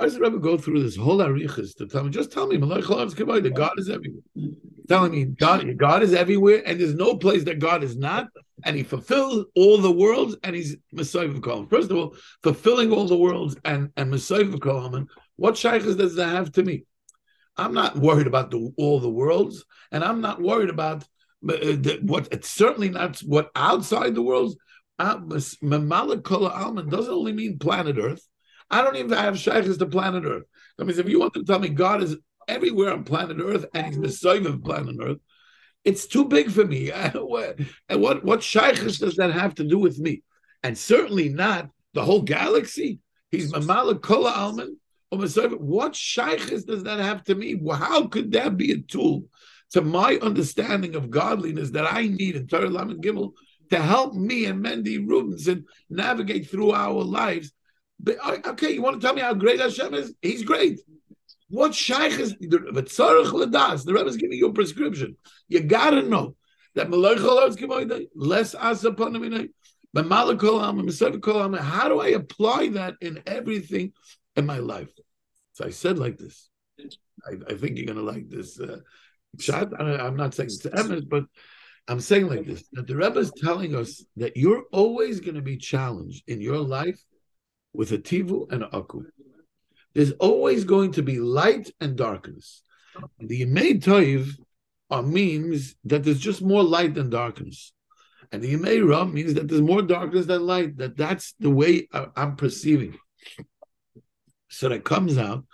Does the Rebbe go through this whole arichas to tell me? Just tell me, God is everywhere. Telling me God, God is everywhere, and there's no place that God is not, and He fulfills all the worlds, and He's Messiah of Kolam. First of all, fulfilling all the worlds and and Messiah of Kolam. What shaykhs does that have to me? I'm not worried about the, all the worlds, and I'm not worried about uh, the, what. It's certainly not what outside the worlds. Mamalik Kola Alman doesn't only mean planet Earth. I don't even have shaykhs to planet Earth. That means if you want to tell me God is everywhere on planet Earth and He's Messiah of planet Earth, it's too big for me. and what what shaykhs does that have to do with me? And certainly not the whole galaxy. He's Mamalik Kola Alman. What shaykhs does that have to me? How could that be a tool to my understanding of godliness that I need in Torah Lamed Gimel to help me and Mendy Rubinson navigate through our lives okay, you want to tell me how great Hashem is? He's great. What shaykh is the Ladas? The Rebbe is giving you a prescription. You gotta know that less asa but how do I apply that in everything in my life? So I said like this. I, I think you're gonna like this uh, shot. I, am not saying it's emes, but I'm saying like this: that the Rebbe is telling us that you're always going to be challenged in your life with a tivu and an aku. There's always going to be light and darkness. The Yemei Toiv are means that there's just more light than darkness. And the Yemei Ra means that there's more darkness than light, that that's the way I'm perceiving. So that comes out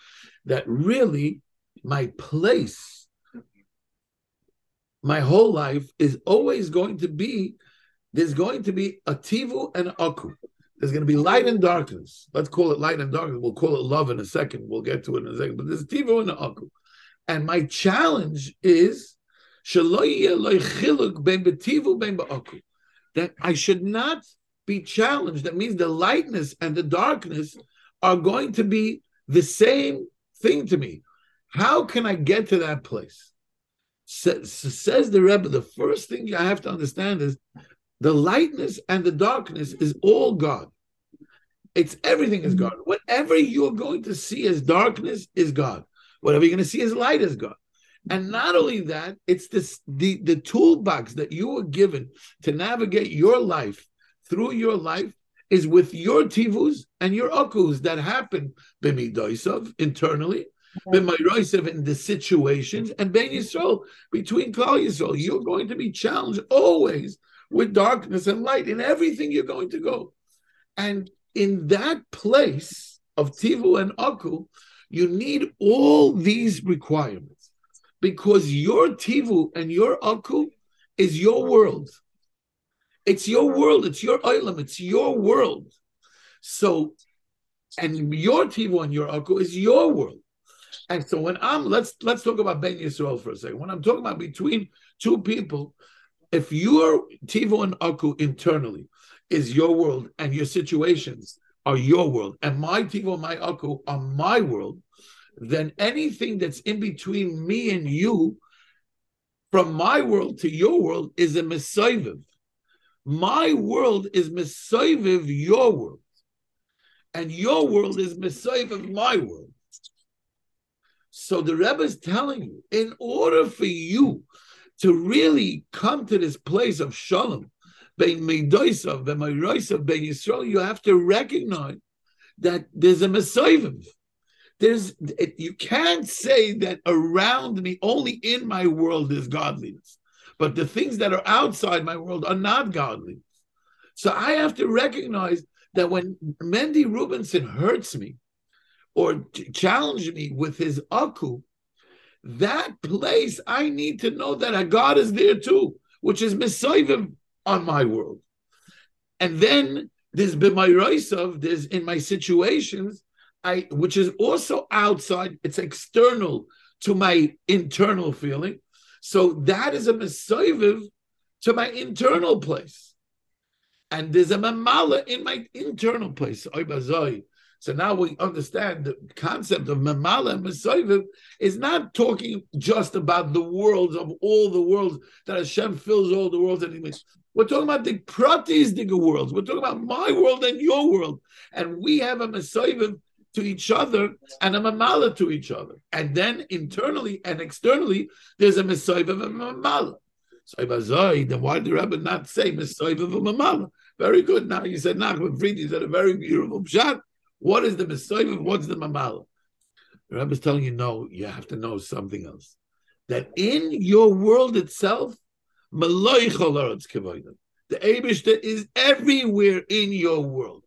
that really my place, my whole life is always going to be, there's going to be a tivu and aku. There's going to be light and darkness. Let's call it light and darkness. We'll call it love in a second. We'll get to it in a second. But there's tivo and aku. And my challenge is that I should not be challenged. That means the lightness and the darkness are going to be the same thing to me. How can I get to that place? Says, says the Rebbe, the first thing I have to understand is the lightness and the darkness is all God. It's everything is mm-hmm. God. Whatever you're going to see as darkness is God. Whatever you're going to see as light is God. And not only that, it's this the, the toolbox that you were given to navigate your life through your life is with your tivus and your akus that happen b'midoisav internally, mm-hmm. b'mayroisav in the situations, and ben Yisrael between Klal Yisrael. You're going to be challenged always with darkness and light in everything you're going to go. And in that place of Tivu and Aku, you need all these requirements because your Tivu and your Aku is your world. It's your world, it's your island, it's your world. So, and your Tivu and your Aku is your world. And so when I'm let's let's talk about Ben Yisrael for a second. When I'm talking about between two people, if your Tivo and Aku internally is your world and your situations are your world, and my Tivo and my Aku are my world, then anything that's in between me and you, from my world to your world, is a Messiah. My world is Messiah your world. And your world is Messiah my world. So the Rebbe is telling you, in order for you to really come to this place of shalom, bein meidoisav, bein meiroisav, bein Yisrael, you have to recognize that there's a Messiah. There's you can't say that around me, only in my world, is godliness, but the things that are outside my world are not godliness. So I have to recognize that when Mendy Rubinson hurts me or challenges me with his aku, that place, I need to know that a God is there too, which is Messiah on my world. And then there's B'mayraisav, there's in my situations, I which is also outside, it's external to my internal feeling. So that is a Messiah to my internal place. And there's a mamala in my internal place. So now we understand the concept of Mamala and Messiah is not talking just about the worlds of all the worlds that Hashem fills all the worlds and He makes. We're talking about the pratis digger worlds. We're talking about my world and your world. And we have a Messiah to each other and a mamala to each other. And then internally and externally, there's a Messiah of a mamala. So then why did the Rebbe not say Messiah of a mamala? Very good. Now you said Nachman Fried, you said a very beautiful shot. What is the Messiah? What's the mamala? The Rebbe is telling you, no, you have to know something else. That in your world itself, the Abishta is everywhere in your world.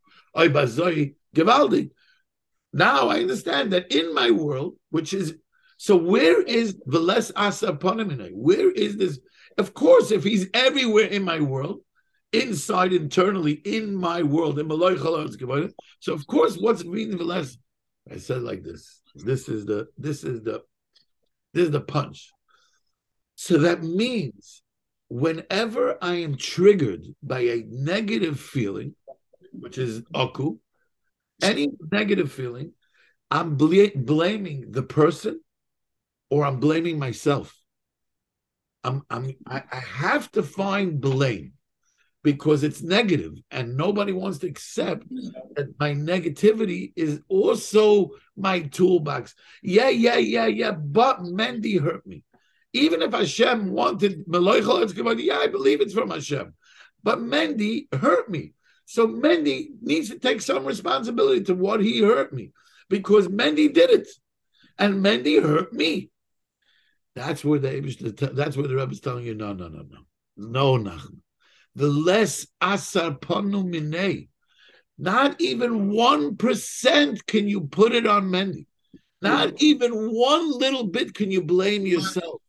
Now I understand that in my world, which is so, where is the less asa? Where is this? Of course, if he's everywhere in my world, inside, internally, in my world, in so of course, what's meaning the less? I said like this. This is the this is the this is the punch. So that means whenever I am triggered by a negative feeling, which is aku, any negative feeling, I'm bl- blaming the person or I'm blaming myself. I'm, I'm, I, I have to find blame because it's negative and nobody wants to accept that my negativity is also my toolbox. Yeah, yeah, yeah, yeah, but Mendy hurt me. Even if Hashem wanted yeah, I believe it's from Hashem. But Mendy hurt me. So Mendy needs to take some responsibility to what he hurt me because Mendy did it, and Mendy hurt me. That's where the that's where the Rebbe is telling you, no, no, no, no, no, no. The less asar panu minei, not even one percent can you put it on many. Not hmm. even one little bit can you blame yourself.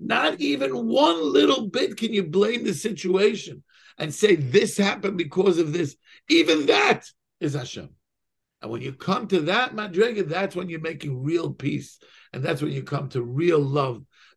Not even one little bit can you blame the situation and say this happened because of this. Even that is Hashem. And when you come to that madriga, that's when you're making real peace, and that's when you come to real love.